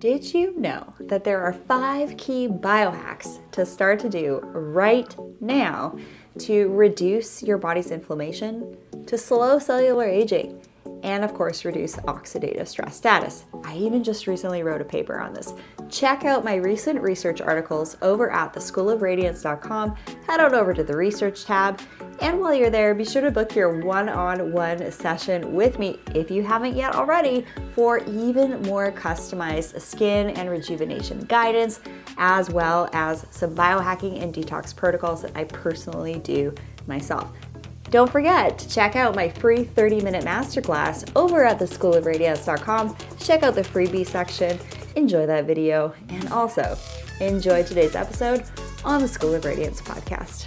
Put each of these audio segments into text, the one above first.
Did you know that there are five key biohacks to start to do right now to reduce your body's inflammation, to slow cellular aging, and of course, reduce oxidative stress status? I even just recently wrote a paper on this. Check out my recent research articles over at theschoolofradiance.com. Head on over to the research tab and while you're there, be sure to book your one on one session with me if you haven't yet already for even more customized skin and rejuvenation guidance, as well as some biohacking and detox protocols that I personally do myself. Don't forget to check out my free 30 minute masterclass over at theschoolofradiance.com. Check out the freebie section, enjoy that video, and also enjoy today's episode on the School of Radiance podcast.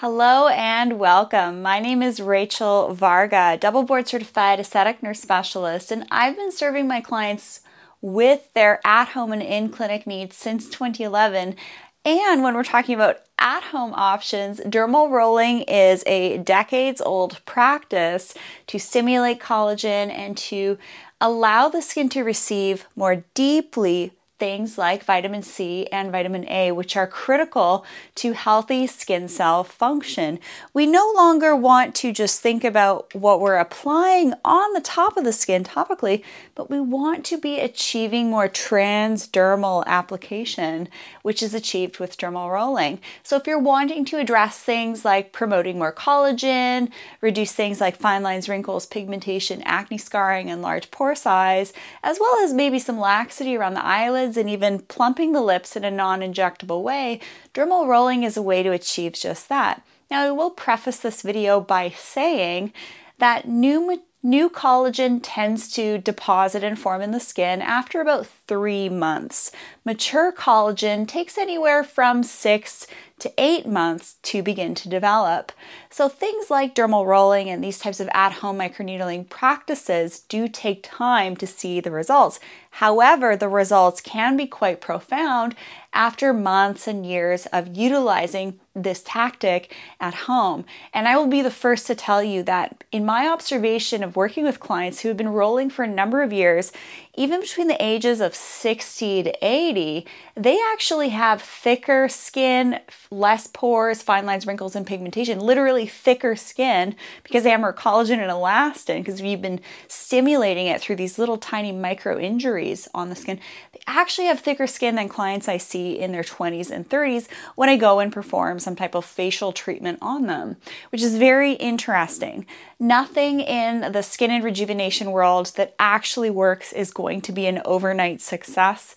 Hello and welcome. My name is Rachel Varga, double board certified aesthetic nurse specialist, and I've been serving my clients with their at home and in clinic needs since 2011. And when we're talking about at home options, dermal rolling is a decades old practice to stimulate collagen and to allow the skin to receive more deeply things like vitamin C and vitamin A, which are critical to healthy skin cell function. We no longer want to just think about what we're applying on the top of the skin topically, but we want to be achieving more transdermal application, which is achieved with dermal rolling. So if you're wanting to address things like promoting more collagen, reduce things like fine lines, wrinkles, pigmentation, acne scarring, and large pore size, as well as maybe some laxity around the eyelids and even plumping the lips in a non injectable way, dermal rolling is a way to achieve just that. Now, I will preface this video by saying that new New collagen tends to deposit and form in the skin after about three months. Mature collagen takes anywhere from six to eight months to begin to develop. So, things like dermal rolling and these types of at home microneedling practices do take time to see the results. However, the results can be quite profound after months and years of utilizing this tactic at home. And I will be the first to tell you that in my observation of working with clients who have been rolling for a number of years, even between the ages of 60 to 80, they actually have thicker skin, less pores, fine lines, wrinkles, and pigmentation, literally thicker skin because they have more collagen and elastin because we've been stimulating it through these little tiny micro injuries on the skin. They actually have thicker skin than clients I see in their 20s and 30s when I go and perform some type of facial treatment on them, which is very interesting. Nothing in the skin and rejuvenation world that actually works is going to be an overnight success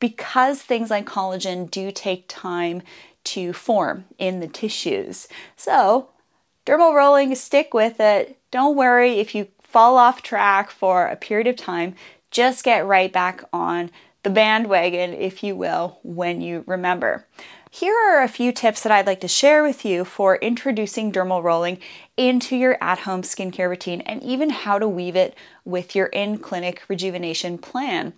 because things like collagen do take time to form in the tissues. So, dermal rolling, stick with it. Don't worry if you fall off track for a period of time, just get right back on the bandwagon, if you will, when you remember. Here are a few tips that I'd like to share with you for introducing dermal rolling into your at home skincare routine and even how to weave it with your in clinic rejuvenation plan.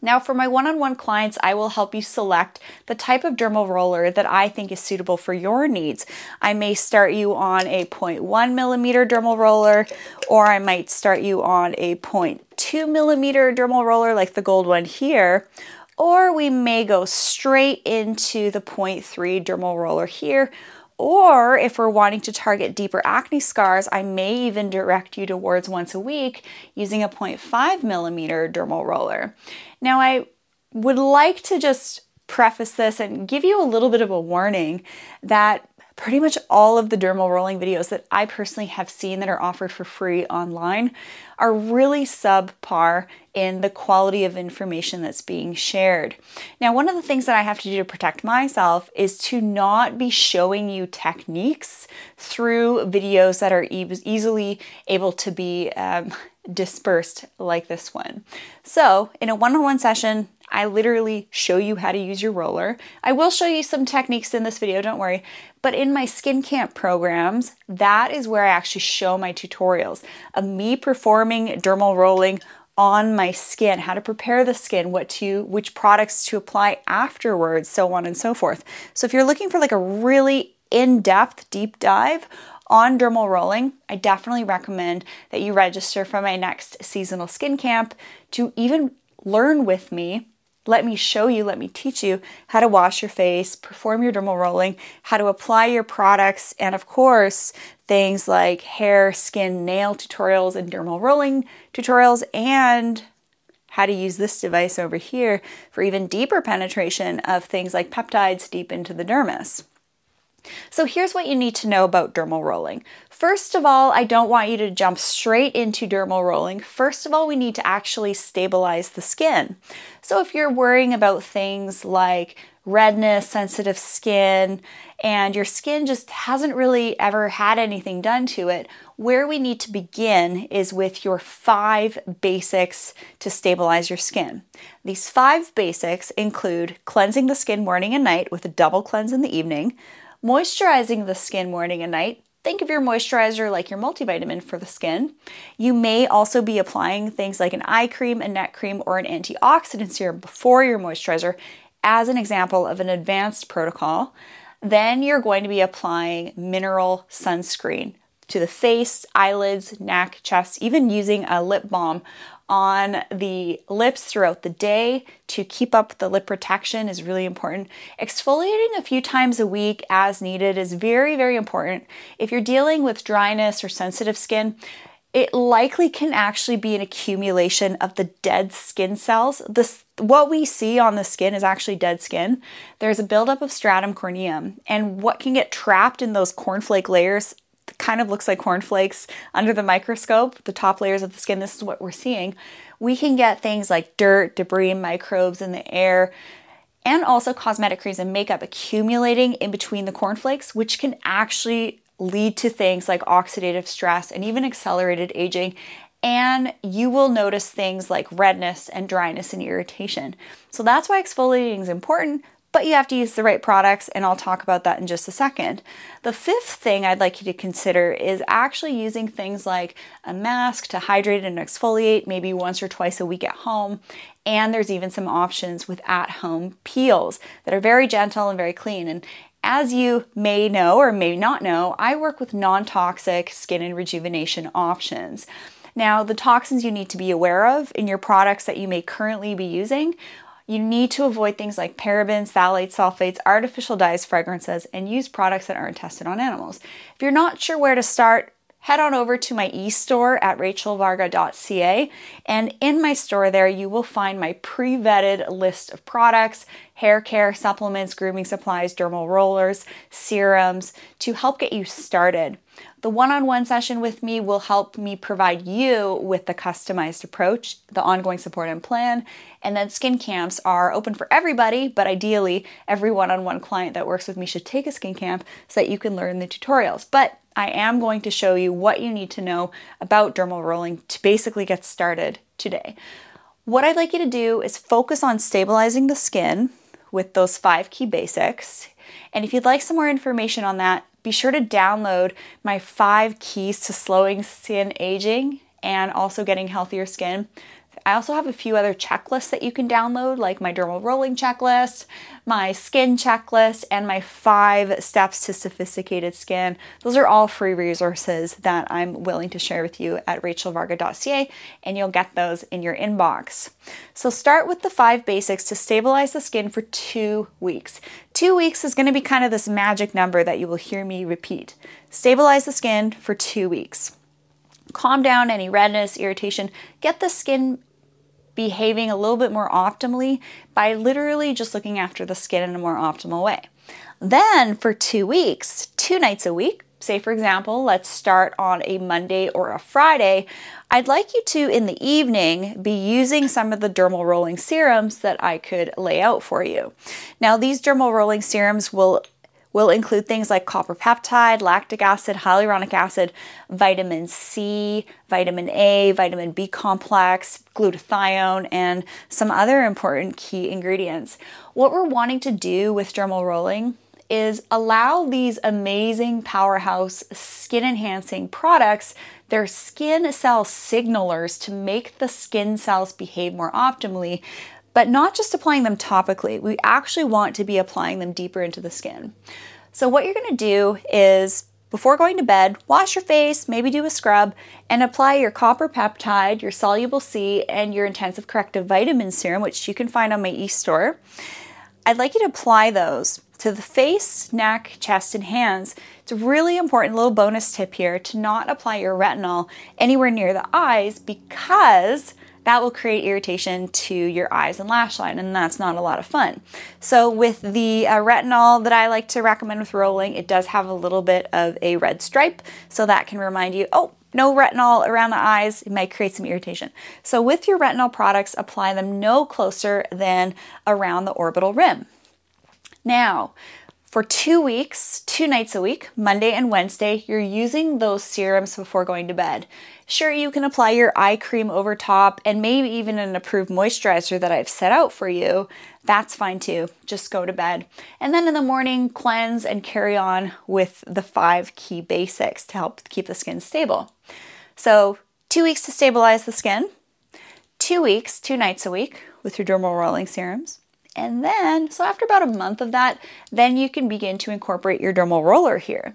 Now, for my one on one clients, I will help you select the type of dermal roller that I think is suitable for your needs. I may start you on a 0.1 millimeter dermal roller, or I might start you on a 0.2 millimeter dermal roller, like the gold one here, or we may go straight into the 0.3 dermal roller here. Or if we're wanting to target deeper acne scars, I may even direct you towards once a week using a 0.5 millimeter dermal roller. Now, I would like to just preface this and give you a little bit of a warning that pretty much all of the dermal rolling videos that I personally have seen that are offered for free online are really subpar in the quality of information that's being shared. Now, one of the things that I have to do to protect myself is to not be showing you techniques through videos that are e- easily able to be um, dispersed like this one. So, in a one on one session, I literally show you how to use your roller. I will show you some techniques in this video, don't worry. But in my skin camp programs, that is where I actually show my tutorials of me performing dermal rolling on my skin, how to prepare the skin, what to which products to apply afterwards, so on and so forth. So if you're looking for like a really in-depth deep dive on dermal rolling, I definitely recommend that you register for my next seasonal skin camp to even learn with me let me show you, let me teach you how to wash your face, perform your dermal rolling, how to apply your products, and of course, things like hair, skin, nail tutorials, and dermal rolling tutorials, and how to use this device over here for even deeper penetration of things like peptides deep into the dermis. So here's what you need to know about dermal rolling. First of all, I don't want you to jump straight into dermal rolling. First of all, we need to actually stabilize the skin. So if you're worrying about things like redness, sensitive skin, and your skin just hasn't really ever had anything done to it, where we need to begin is with your five basics to stabilize your skin. These five basics include cleansing the skin morning and night with a double cleanse in the evening, Moisturizing the skin morning and night. Think of your moisturizer like your multivitamin for the skin. You may also be applying things like an eye cream, a neck cream, or an antioxidant serum before your moisturizer as an example of an advanced protocol. Then you're going to be applying mineral sunscreen to the face, eyelids, neck, chest, even using a lip balm on the lips throughout the day to keep up the lip protection is really important. Exfoliating a few times a week as needed is very, very important. If you're dealing with dryness or sensitive skin, it likely can actually be an accumulation of the dead skin cells. This what we see on the skin is actually dead skin. There's a buildup of stratum corneum, and what can get trapped in those cornflake layers kind of looks like cornflakes under the microscope, the top layers of the skin, this is what we're seeing. We can get things like dirt, debris, microbes in the air, and also cosmetic creams and makeup accumulating in between the cornflakes, which can actually lead to things like oxidative stress and even accelerated aging. And you will notice things like redness and dryness and irritation. So that's why exfoliating is important, but you have to use the right products, and I'll talk about that in just a second. The fifth thing I'd like you to consider is actually using things like a mask to hydrate and exfoliate, maybe once or twice a week at home. And there's even some options with at home peels that are very gentle and very clean. And as you may know or may not know, I work with non toxic skin and rejuvenation options. Now, the toxins you need to be aware of in your products that you may currently be using you need to avoid things like parabens, phthalates, sulfates, artificial dyes, fragrances, and use products that aren't tested on animals. If you're not sure where to start, head on over to my e-store at rachelvarga.ca and in my store there you will find my pre-vetted list of products hair care supplements grooming supplies dermal rollers serums to help get you started the one on one session with me will help me provide you with the customized approach, the ongoing support and plan. And then skin camps are open for everybody, but ideally, every one on one client that works with me should take a skin camp so that you can learn the tutorials. But I am going to show you what you need to know about dermal rolling to basically get started today. What I'd like you to do is focus on stabilizing the skin with those five key basics. And if you'd like some more information on that, be sure to download my five keys to slowing skin aging and also getting healthier skin. I also have a few other checklists that you can download, like my dermal rolling checklist, my skin checklist, and my five steps to sophisticated skin. Those are all free resources that I'm willing to share with you at rachelvarga.ca, and you'll get those in your inbox. So, start with the five basics to stabilize the skin for two weeks. Two weeks is going to be kind of this magic number that you will hear me repeat. Stabilize the skin for two weeks calm down any redness, irritation, get the skin behaving a little bit more optimally by literally just looking after the skin in a more optimal way. Then for two weeks, two nights a week, say for example, let's start on a Monday or a Friday, I'd like you to, in the evening, be using some of the dermal rolling serums that I could lay out for you. Now, these dermal rolling serums will will include things like copper peptide, lactic acid, hyaluronic acid, vitamin C, vitamin A, vitamin B complex, glutathione, and some other important key ingredients. What we're wanting to do with dermal rolling is allow these amazing powerhouse skin enhancing products their skin cell signalers to make the skin cells behave more optimally but not just applying them topically. We actually want to be applying them deeper into the skin. So, what you're going to do is before going to bed, wash your face, maybe do a scrub, and apply your copper peptide, your soluble C, and your intensive corrective vitamin serum, which you can find on my e-store. I'd like you to apply those to the face, neck, chest, and hands. It's a really important little bonus tip here to not apply your retinol anywhere near the eyes because that will create irritation to your eyes and lash line, and that's not a lot of fun. So, with the uh, retinol that I like to recommend with rolling, it does have a little bit of a red stripe, so that can remind you, oh, no retinol around the eyes, it might create some irritation. So, with your retinol products, apply them no closer than around the orbital rim. Now, for two weeks, two nights a week, Monday and Wednesday, you're using those serums before going to bed. Sure, you can apply your eye cream over top and maybe even an approved moisturizer that I've set out for you. That's fine too. Just go to bed. And then in the morning, cleanse and carry on with the five key basics to help keep the skin stable. So, two weeks to stabilize the skin, two weeks, two nights a week with your dermal rolling serums and then, so after about a month of that, then you can begin to incorporate your dermal roller here.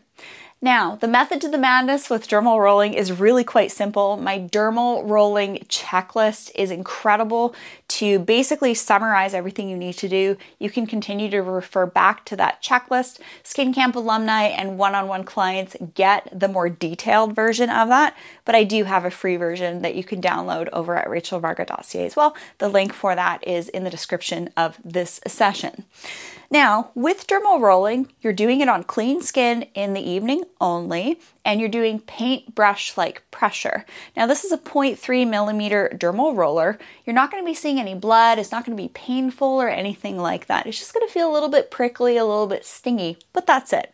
Now, the method to the madness with dermal rolling is really quite simple. My dermal rolling checklist is incredible to basically summarize everything you need to do. You can continue to refer back to that checklist. Skin Camp alumni and one on one clients get the more detailed version of that, but I do have a free version that you can download over at rachelvarga.ca as well. The link for that is in the description of this session. Now, with dermal rolling, you're doing it on clean skin in the evening only, and you're doing paintbrush like pressure. Now, this is a 0.3 millimeter dermal roller. You're not going to be seeing any blood, it's not going to be painful or anything like that. It's just going to feel a little bit prickly, a little bit stingy, but that's it.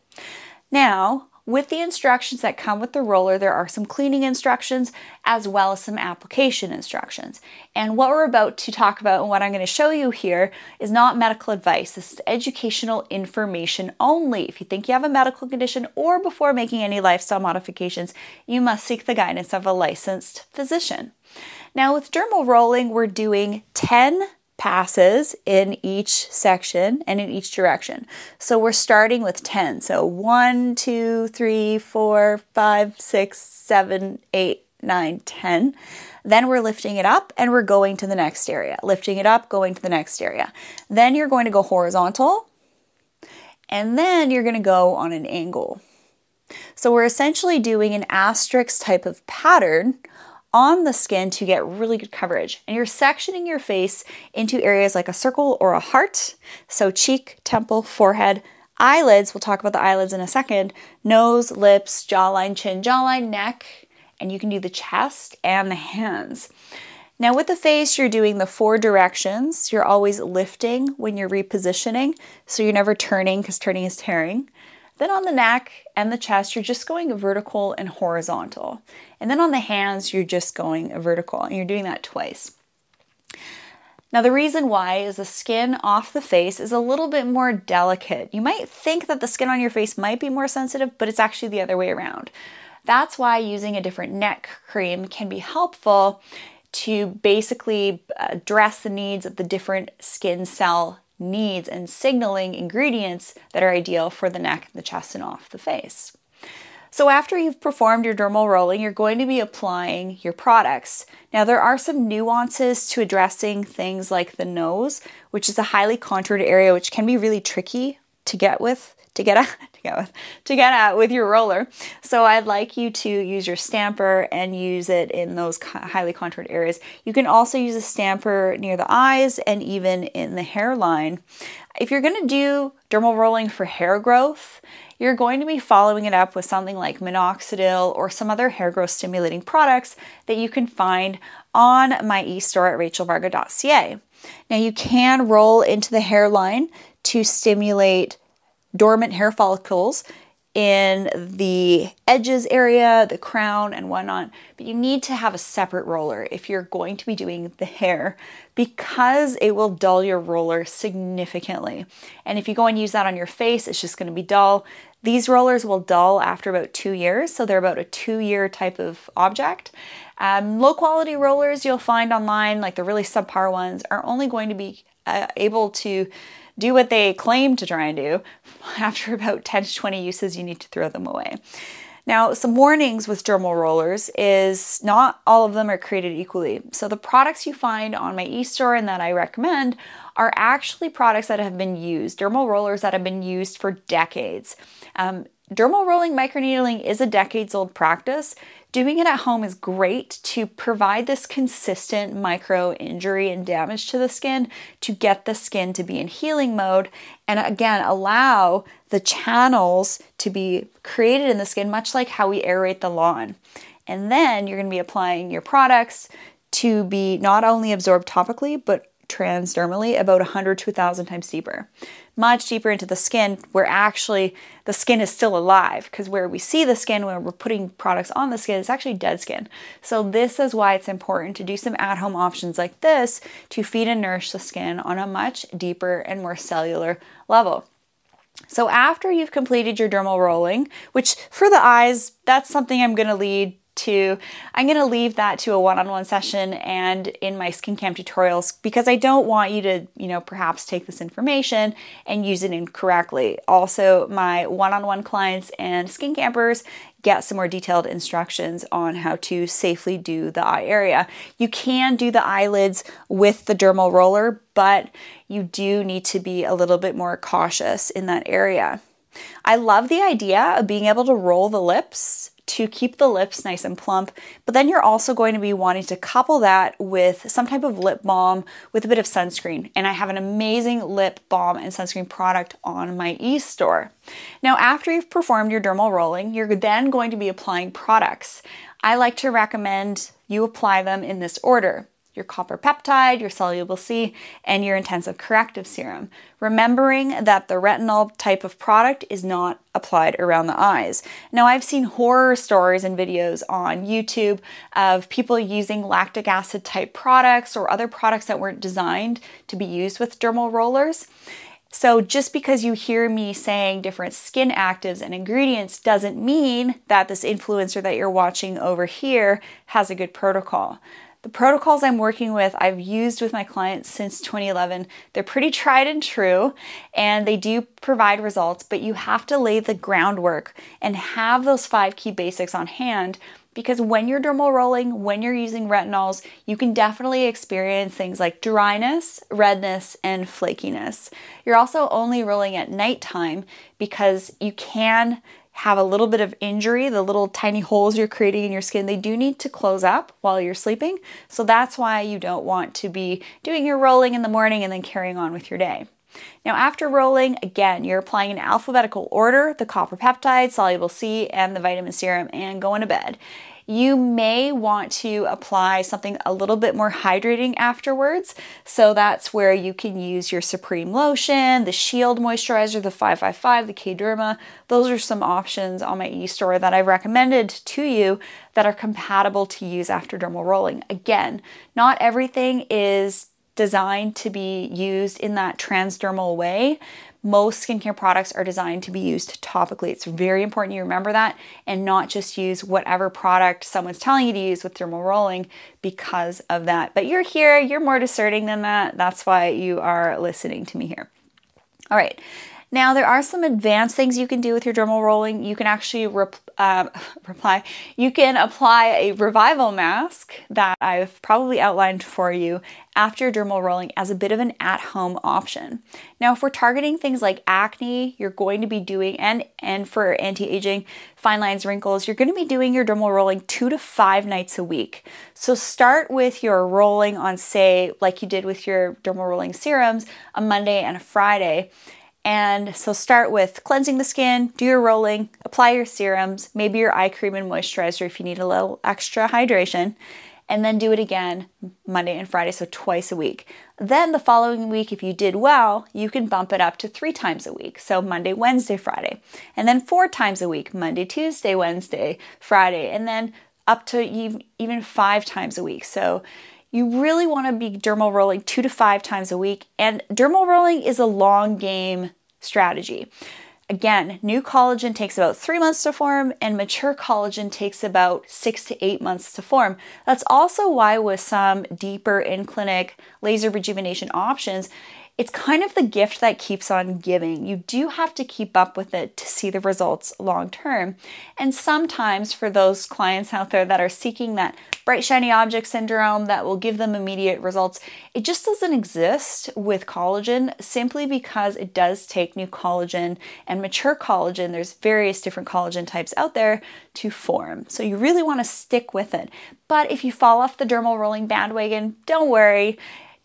Now, with the instructions that come with the roller, there are some cleaning instructions as well as some application instructions. And what we're about to talk about and what I'm going to show you here is not medical advice. This is educational information only. If you think you have a medical condition or before making any lifestyle modifications, you must seek the guidance of a licensed physician. Now, with dermal rolling, we're doing 10 passes in each section and in each direction. So we're starting with 10. So 1, 2, 3, 4, 5, 6, 7, 8, 9, 10. Then we're lifting it up and we're going to the next area. Lifting it up, going to the next area. Then you're going to go horizontal and then you're going to go on an angle. So we're essentially doing an asterisk type of pattern on the skin to get really good coverage. And you're sectioning your face into areas like a circle or a heart. So, cheek, temple, forehead, eyelids, we'll talk about the eyelids in a second, nose, lips, jawline, chin, jawline, neck, and you can do the chest and the hands. Now, with the face, you're doing the four directions. You're always lifting when you're repositioning, so you're never turning because turning is tearing. Then on the neck and the chest, you're just going vertical and horizontal. And then on the hands, you're just going vertical, and you're doing that twice. Now, the reason why is the skin off the face is a little bit more delicate. You might think that the skin on your face might be more sensitive, but it's actually the other way around. That's why using a different neck cream can be helpful to basically uh, address the needs of the different skin cell needs and signaling ingredients that are ideal for the neck, the chest, and off the face. So, after you've performed your dermal rolling, you're going to be applying your products. Now, there are some nuances to addressing things like the nose, which is a highly contoured area which can be really tricky to get with to get out to get with to get at with your roller. So I'd like you to use your stamper and use it in those highly contoured areas. You can also use a stamper near the eyes and even in the hairline. If you're going to do dermal rolling for hair growth, you're going to be following it up with something like minoxidil or some other hair growth stimulating products that you can find on my e-store at rachelvarga.ca. Now you can roll into the hairline to stimulate dormant hair follicles in the edges area, the crown, and whatnot. But you need to have a separate roller if you're going to be doing the hair because it will dull your roller significantly. And if you go and use that on your face, it's just going to be dull. These rollers will dull after about two years, so they're about a two year type of object. Um, low quality rollers you'll find online, like the really subpar ones, are only going to be uh, able to do what they claim to try and do. After about 10 to 20 uses, you need to throw them away. Now, some warnings with dermal rollers is not all of them are created equally. So, the products you find on my e store and that I recommend are actually products that have been used, dermal rollers that have been used for decades. Um, dermal rolling microneedling is a decades old practice. Doing it at home is great to provide this consistent micro injury and damage to the skin to get the skin to be in healing mode and again allow the channels to be created in the skin, much like how we aerate the lawn. And then you're going to be applying your products to be not only absorbed topically, but transdermally about 100 to 1,000 times deeper much deeper into the skin where actually the skin is still alive because where we see the skin when we're putting products on the skin is actually dead skin. So this is why it's important to do some at-home options like this to feed and nourish the skin on a much deeper and more cellular level. So after you've completed your dermal rolling, which for the eyes, that's something I'm going to lead to I'm going to leave that to a one-on-one session and in my Skin Camp tutorials because I don't want you to, you know, perhaps take this information and use it incorrectly. Also, my one-on-one clients and skin campers get some more detailed instructions on how to safely do the eye area. You can do the eyelids with the dermal roller, but you do need to be a little bit more cautious in that area. I love the idea of being able to roll the lips to keep the lips nice and plump, but then you're also going to be wanting to couple that with some type of lip balm with a bit of sunscreen. And I have an amazing lip balm and sunscreen product on my e-store. Now, after you've performed your dermal rolling, you're then going to be applying products. I like to recommend you apply them in this order your copper peptide, your soluble C, and your intensive corrective serum. Remembering that the retinol type of product is not applied around the eyes. Now, I've seen horror stories and videos on YouTube of people using lactic acid type products or other products that weren't designed to be used with dermal rollers. So, just because you hear me saying different skin actives and ingredients doesn't mean that this influencer that you're watching over here has a good protocol. The protocols I'm working with, I've used with my clients since 2011. They're pretty tried and true, and they do provide results, but you have to lay the groundwork and have those five key basics on hand because when you're dermal rolling, when you're using retinols, you can definitely experience things like dryness, redness, and flakiness. You're also only rolling at nighttime because you can have a little bit of injury, the little tiny holes you're creating in your skin, they do need to close up while you're sleeping. So that's why you don't want to be doing your rolling in the morning and then carrying on with your day. Now, after rolling, again, you're applying in alphabetical order the copper peptide, soluble C, and the vitamin serum, and going to bed you may want to apply something a little bit more hydrating afterwards. So that's where you can use your Supreme Lotion, the Shield Moisturizer, the 555, the K-Derma. Those are some options on my e-store that I've recommended to you that are compatible to use after dermal rolling. Again, not everything is designed to be used in that transdermal way most skincare products are designed to be used topically. It's very important you remember that and not just use whatever product someone's telling you to use with dermal rolling because of that. But you're here, you're more discerning than that. That's why you are listening to me here. All right. Now, there are some advanced things you can do with your dermal rolling. You can actually rep- uh, reply, you can apply a revival mask that I've probably outlined for you after dermal rolling as a bit of an at home option. Now, if we're targeting things like acne, you're going to be doing, and, and for anti aging, fine lines, wrinkles, you're going to be doing your dermal rolling two to five nights a week. So start with your rolling on, say, like you did with your dermal rolling serums, a Monday and a Friday and so start with cleansing the skin, do your rolling, apply your serums, maybe your eye cream and moisturizer if you need a little extra hydration, and then do it again Monday and Friday, so twice a week. Then the following week, if you did well, you can bump it up to three times a week. So Monday, Wednesday, Friday. And then four times a week Monday, Tuesday, Wednesday, Friday. And then up to even five times a week. So you really want to be dermal rolling two to five times a week. And dermal rolling is a long game strategy. Again, new collagen takes about three months to form, and mature collagen takes about six to eight months to form. That's also why, with some deeper in clinic laser rejuvenation options, it's kind of the gift that keeps on giving. You do have to keep up with it to see the results long term. And sometimes, for those clients out there that are seeking that bright, shiny object syndrome that will give them immediate results, it just doesn't exist with collagen simply because it does take new collagen and mature collagen. There's various different collagen types out there to form. So you really want to stick with it. But if you fall off the dermal rolling bandwagon, don't worry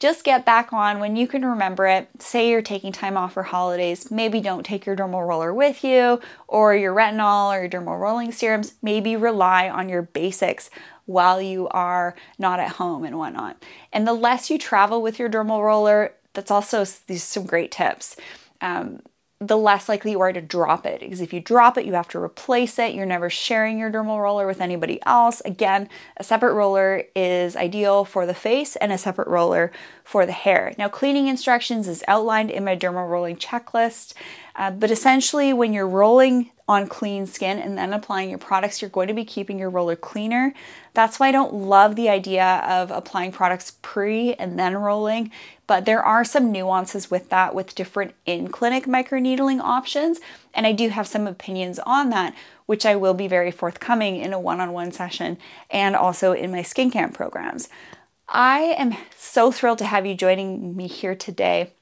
just get back on when you can remember it. Say you're taking time off for holidays, maybe don't take your dermal roller with you, or your retinol or your dermal rolling serums. Maybe rely on your basics while you are not at home and whatnot. And the less you travel with your dermal roller, that's also these some great tips. Um, the less likely you are to drop it. Because if you drop it, you have to replace it. You're never sharing your dermal roller with anybody else. Again, a separate roller is ideal for the face and a separate roller for the hair. Now, cleaning instructions is outlined in my dermal rolling checklist. Uh, but essentially, when you're rolling on clean skin and then applying your products, you're going to be keeping your roller cleaner. That's why I don't love the idea of applying products pre and then rolling, but there are some nuances with that with different in clinic microneedling options. And I do have some opinions on that, which I will be very forthcoming in a one on one session and also in my skin camp programs. I am so thrilled to have you joining me here today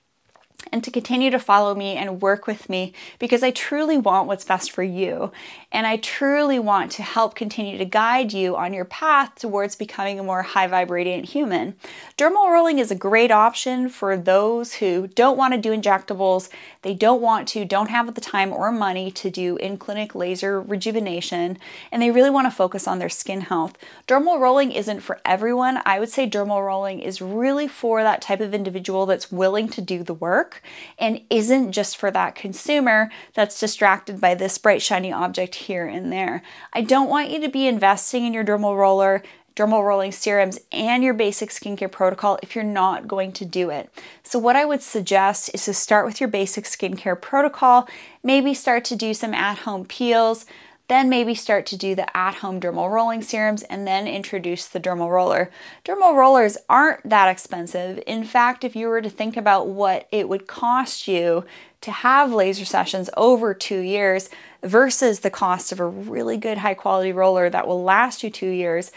and to continue to follow me and work with me because I truly want what's best for you. And I truly want to help continue to guide you on your path towards becoming a more high vibrating human. Dermal rolling is a great option for those who don't want to do injectables, they don't want to, don't have the time or money to do in clinic laser rejuvenation, and they really want to focus on their skin health. Dermal rolling isn't for everyone. I would say dermal rolling is really for that type of individual that's willing to do the work and isn't just for that consumer that's distracted by this bright, shiny object here and there. I don't want you to be investing in your dermal roller dermal rolling serums and your basic skincare protocol if you're not going to do it. So, what I would suggest is to start with your basic skincare protocol, maybe start to do some at home peels, then maybe start to do the at home dermal rolling serums and then introduce the dermal roller. Dermal rollers aren't that expensive. In fact, if you were to think about what it would cost you to have laser sessions over two years versus the cost of a really good high quality roller that will last you two years,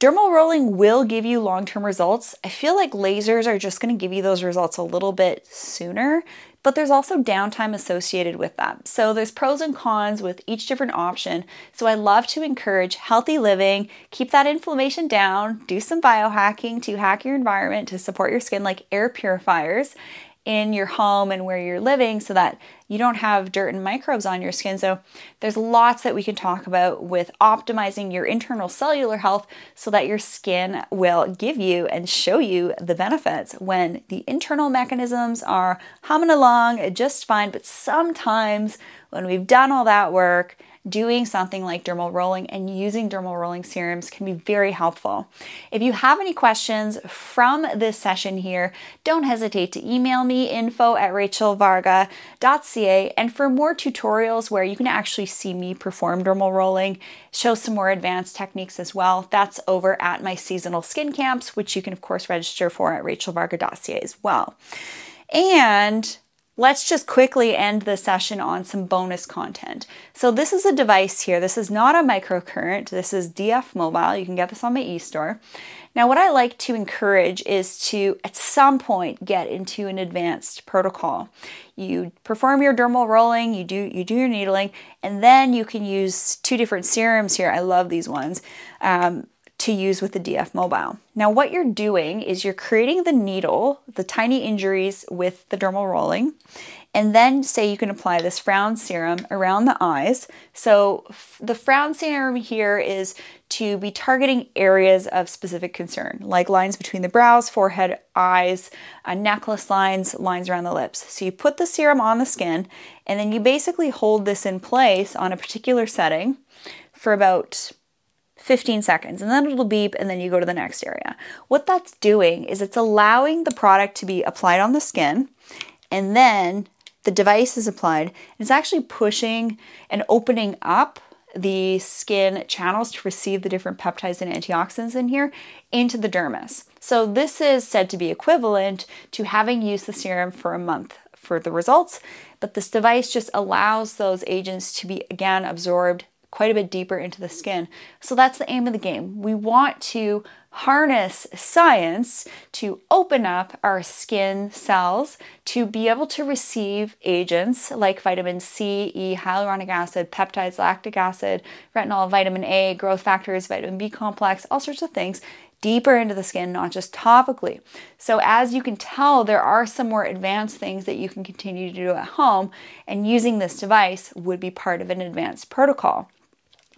Dermal rolling will give you long term results. I feel like lasers are just going to give you those results a little bit sooner but there's also downtime associated with that. So there's pros and cons with each different option. So I love to encourage healthy living, keep that inflammation down, do some biohacking to hack your environment to support your skin like air purifiers in your home and where you're living so that you don't have dirt and microbes on your skin. So, there's lots that we can talk about with optimizing your internal cellular health so that your skin will give you and show you the benefits when the internal mechanisms are humming along just fine. But sometimes when we've done all that work, doing something like dermal rolling and using dermal rolling serums can be very helpful. If you have any questions from this session here, don't hesitate to email me info at rachelvarga.ca. And for more tutorials where you can actually see me perform dermal rolling, show some more advanced techniques as well, that's over at my seasonal skin camps, which you can, of course, register for at rachelvarga.ca as well. And let's just quickly end the session on some bonus content. So this is a device here. This is not a microcurrent. This is DF Mobile. You can get this on my e-store. Now, what I like to encourage is to, at some point, get into an advanced protocol. You perform your dermal rolling, you do you do your needling, and then you can use two different serums here. I love these ones. Um, to use with the DF Mobile. Now, what you're doing is you're creating the needle, the tiny injuries with the dermal rolling, and then say you can apply this frown serum around the eyes. So, the frown serum here is to be targeting areas of specific concern, like lines between the brows, forehead, eyes, uh, necklace lines, lines around the lips. So, you put the serum on the skin, and then you basically hold this in place on a particular setting for about 15 seconds and then it'll beep and then you go to the next area. What that's doing is it's allowing the product to be applied on the skin and then the device is applied. It's actually pushing and opening up the skin channels to receive the different peptides and antioxidants in here into the dermis. So this is said to be equivalent to having used the serum for a month for the results, but this device just allows those agents to be again absorbed quite a bit deeper into the skin. So that's the aim of the game. We want to harness science to open up our skin cells to be able to receive agents like vitamin C, E, hyaluronic acid, peptides, lactic acid, retinol, vitamin A, growth factors, vitamin B complex, all sorts of things deeper into the skin, not just topically. So, as you can tell, there are some more advanced things that you can continue to do at home, and using this device would be part of an advanced protocol.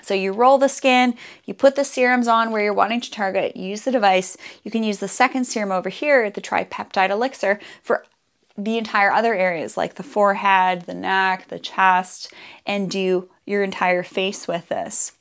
So you roll the skin, you put the serums on where you're wanting to target, use the device. You can use the second serum over here, the tripeptide elixir, for the entire other areas like the forehead, the neck, the chest, and do your entire face with this.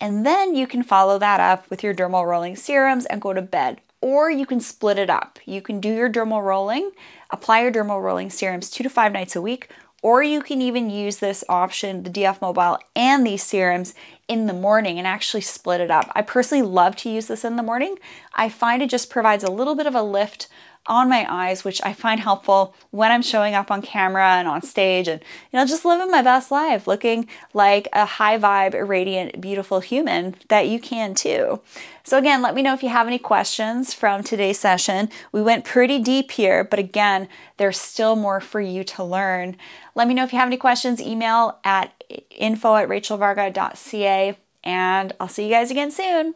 And then you can follow that up with your dermal rolling serums and go to bed. Or you can split it up. You can do your dermal rolling, apply your dermal rolling serums two to five nights a week, or you can even use this option, the DF Mobile and these serums in the morning and actually split it up. I personally love to use this in the morning. I find it just provides a little bit of a lift on my eyes, which I find helpful when I'm showing up on camera and on stage and, you know, just living my best life, looking like a high vibe, radiant, beautiful human that you can too. So, again, let me know if you have any questions from today's session. We went pretty deep here, but again, there's still more for you to learn. Let me know if you have any questions, email at info at rachelvarga.ca, and I'll see you guys again soon.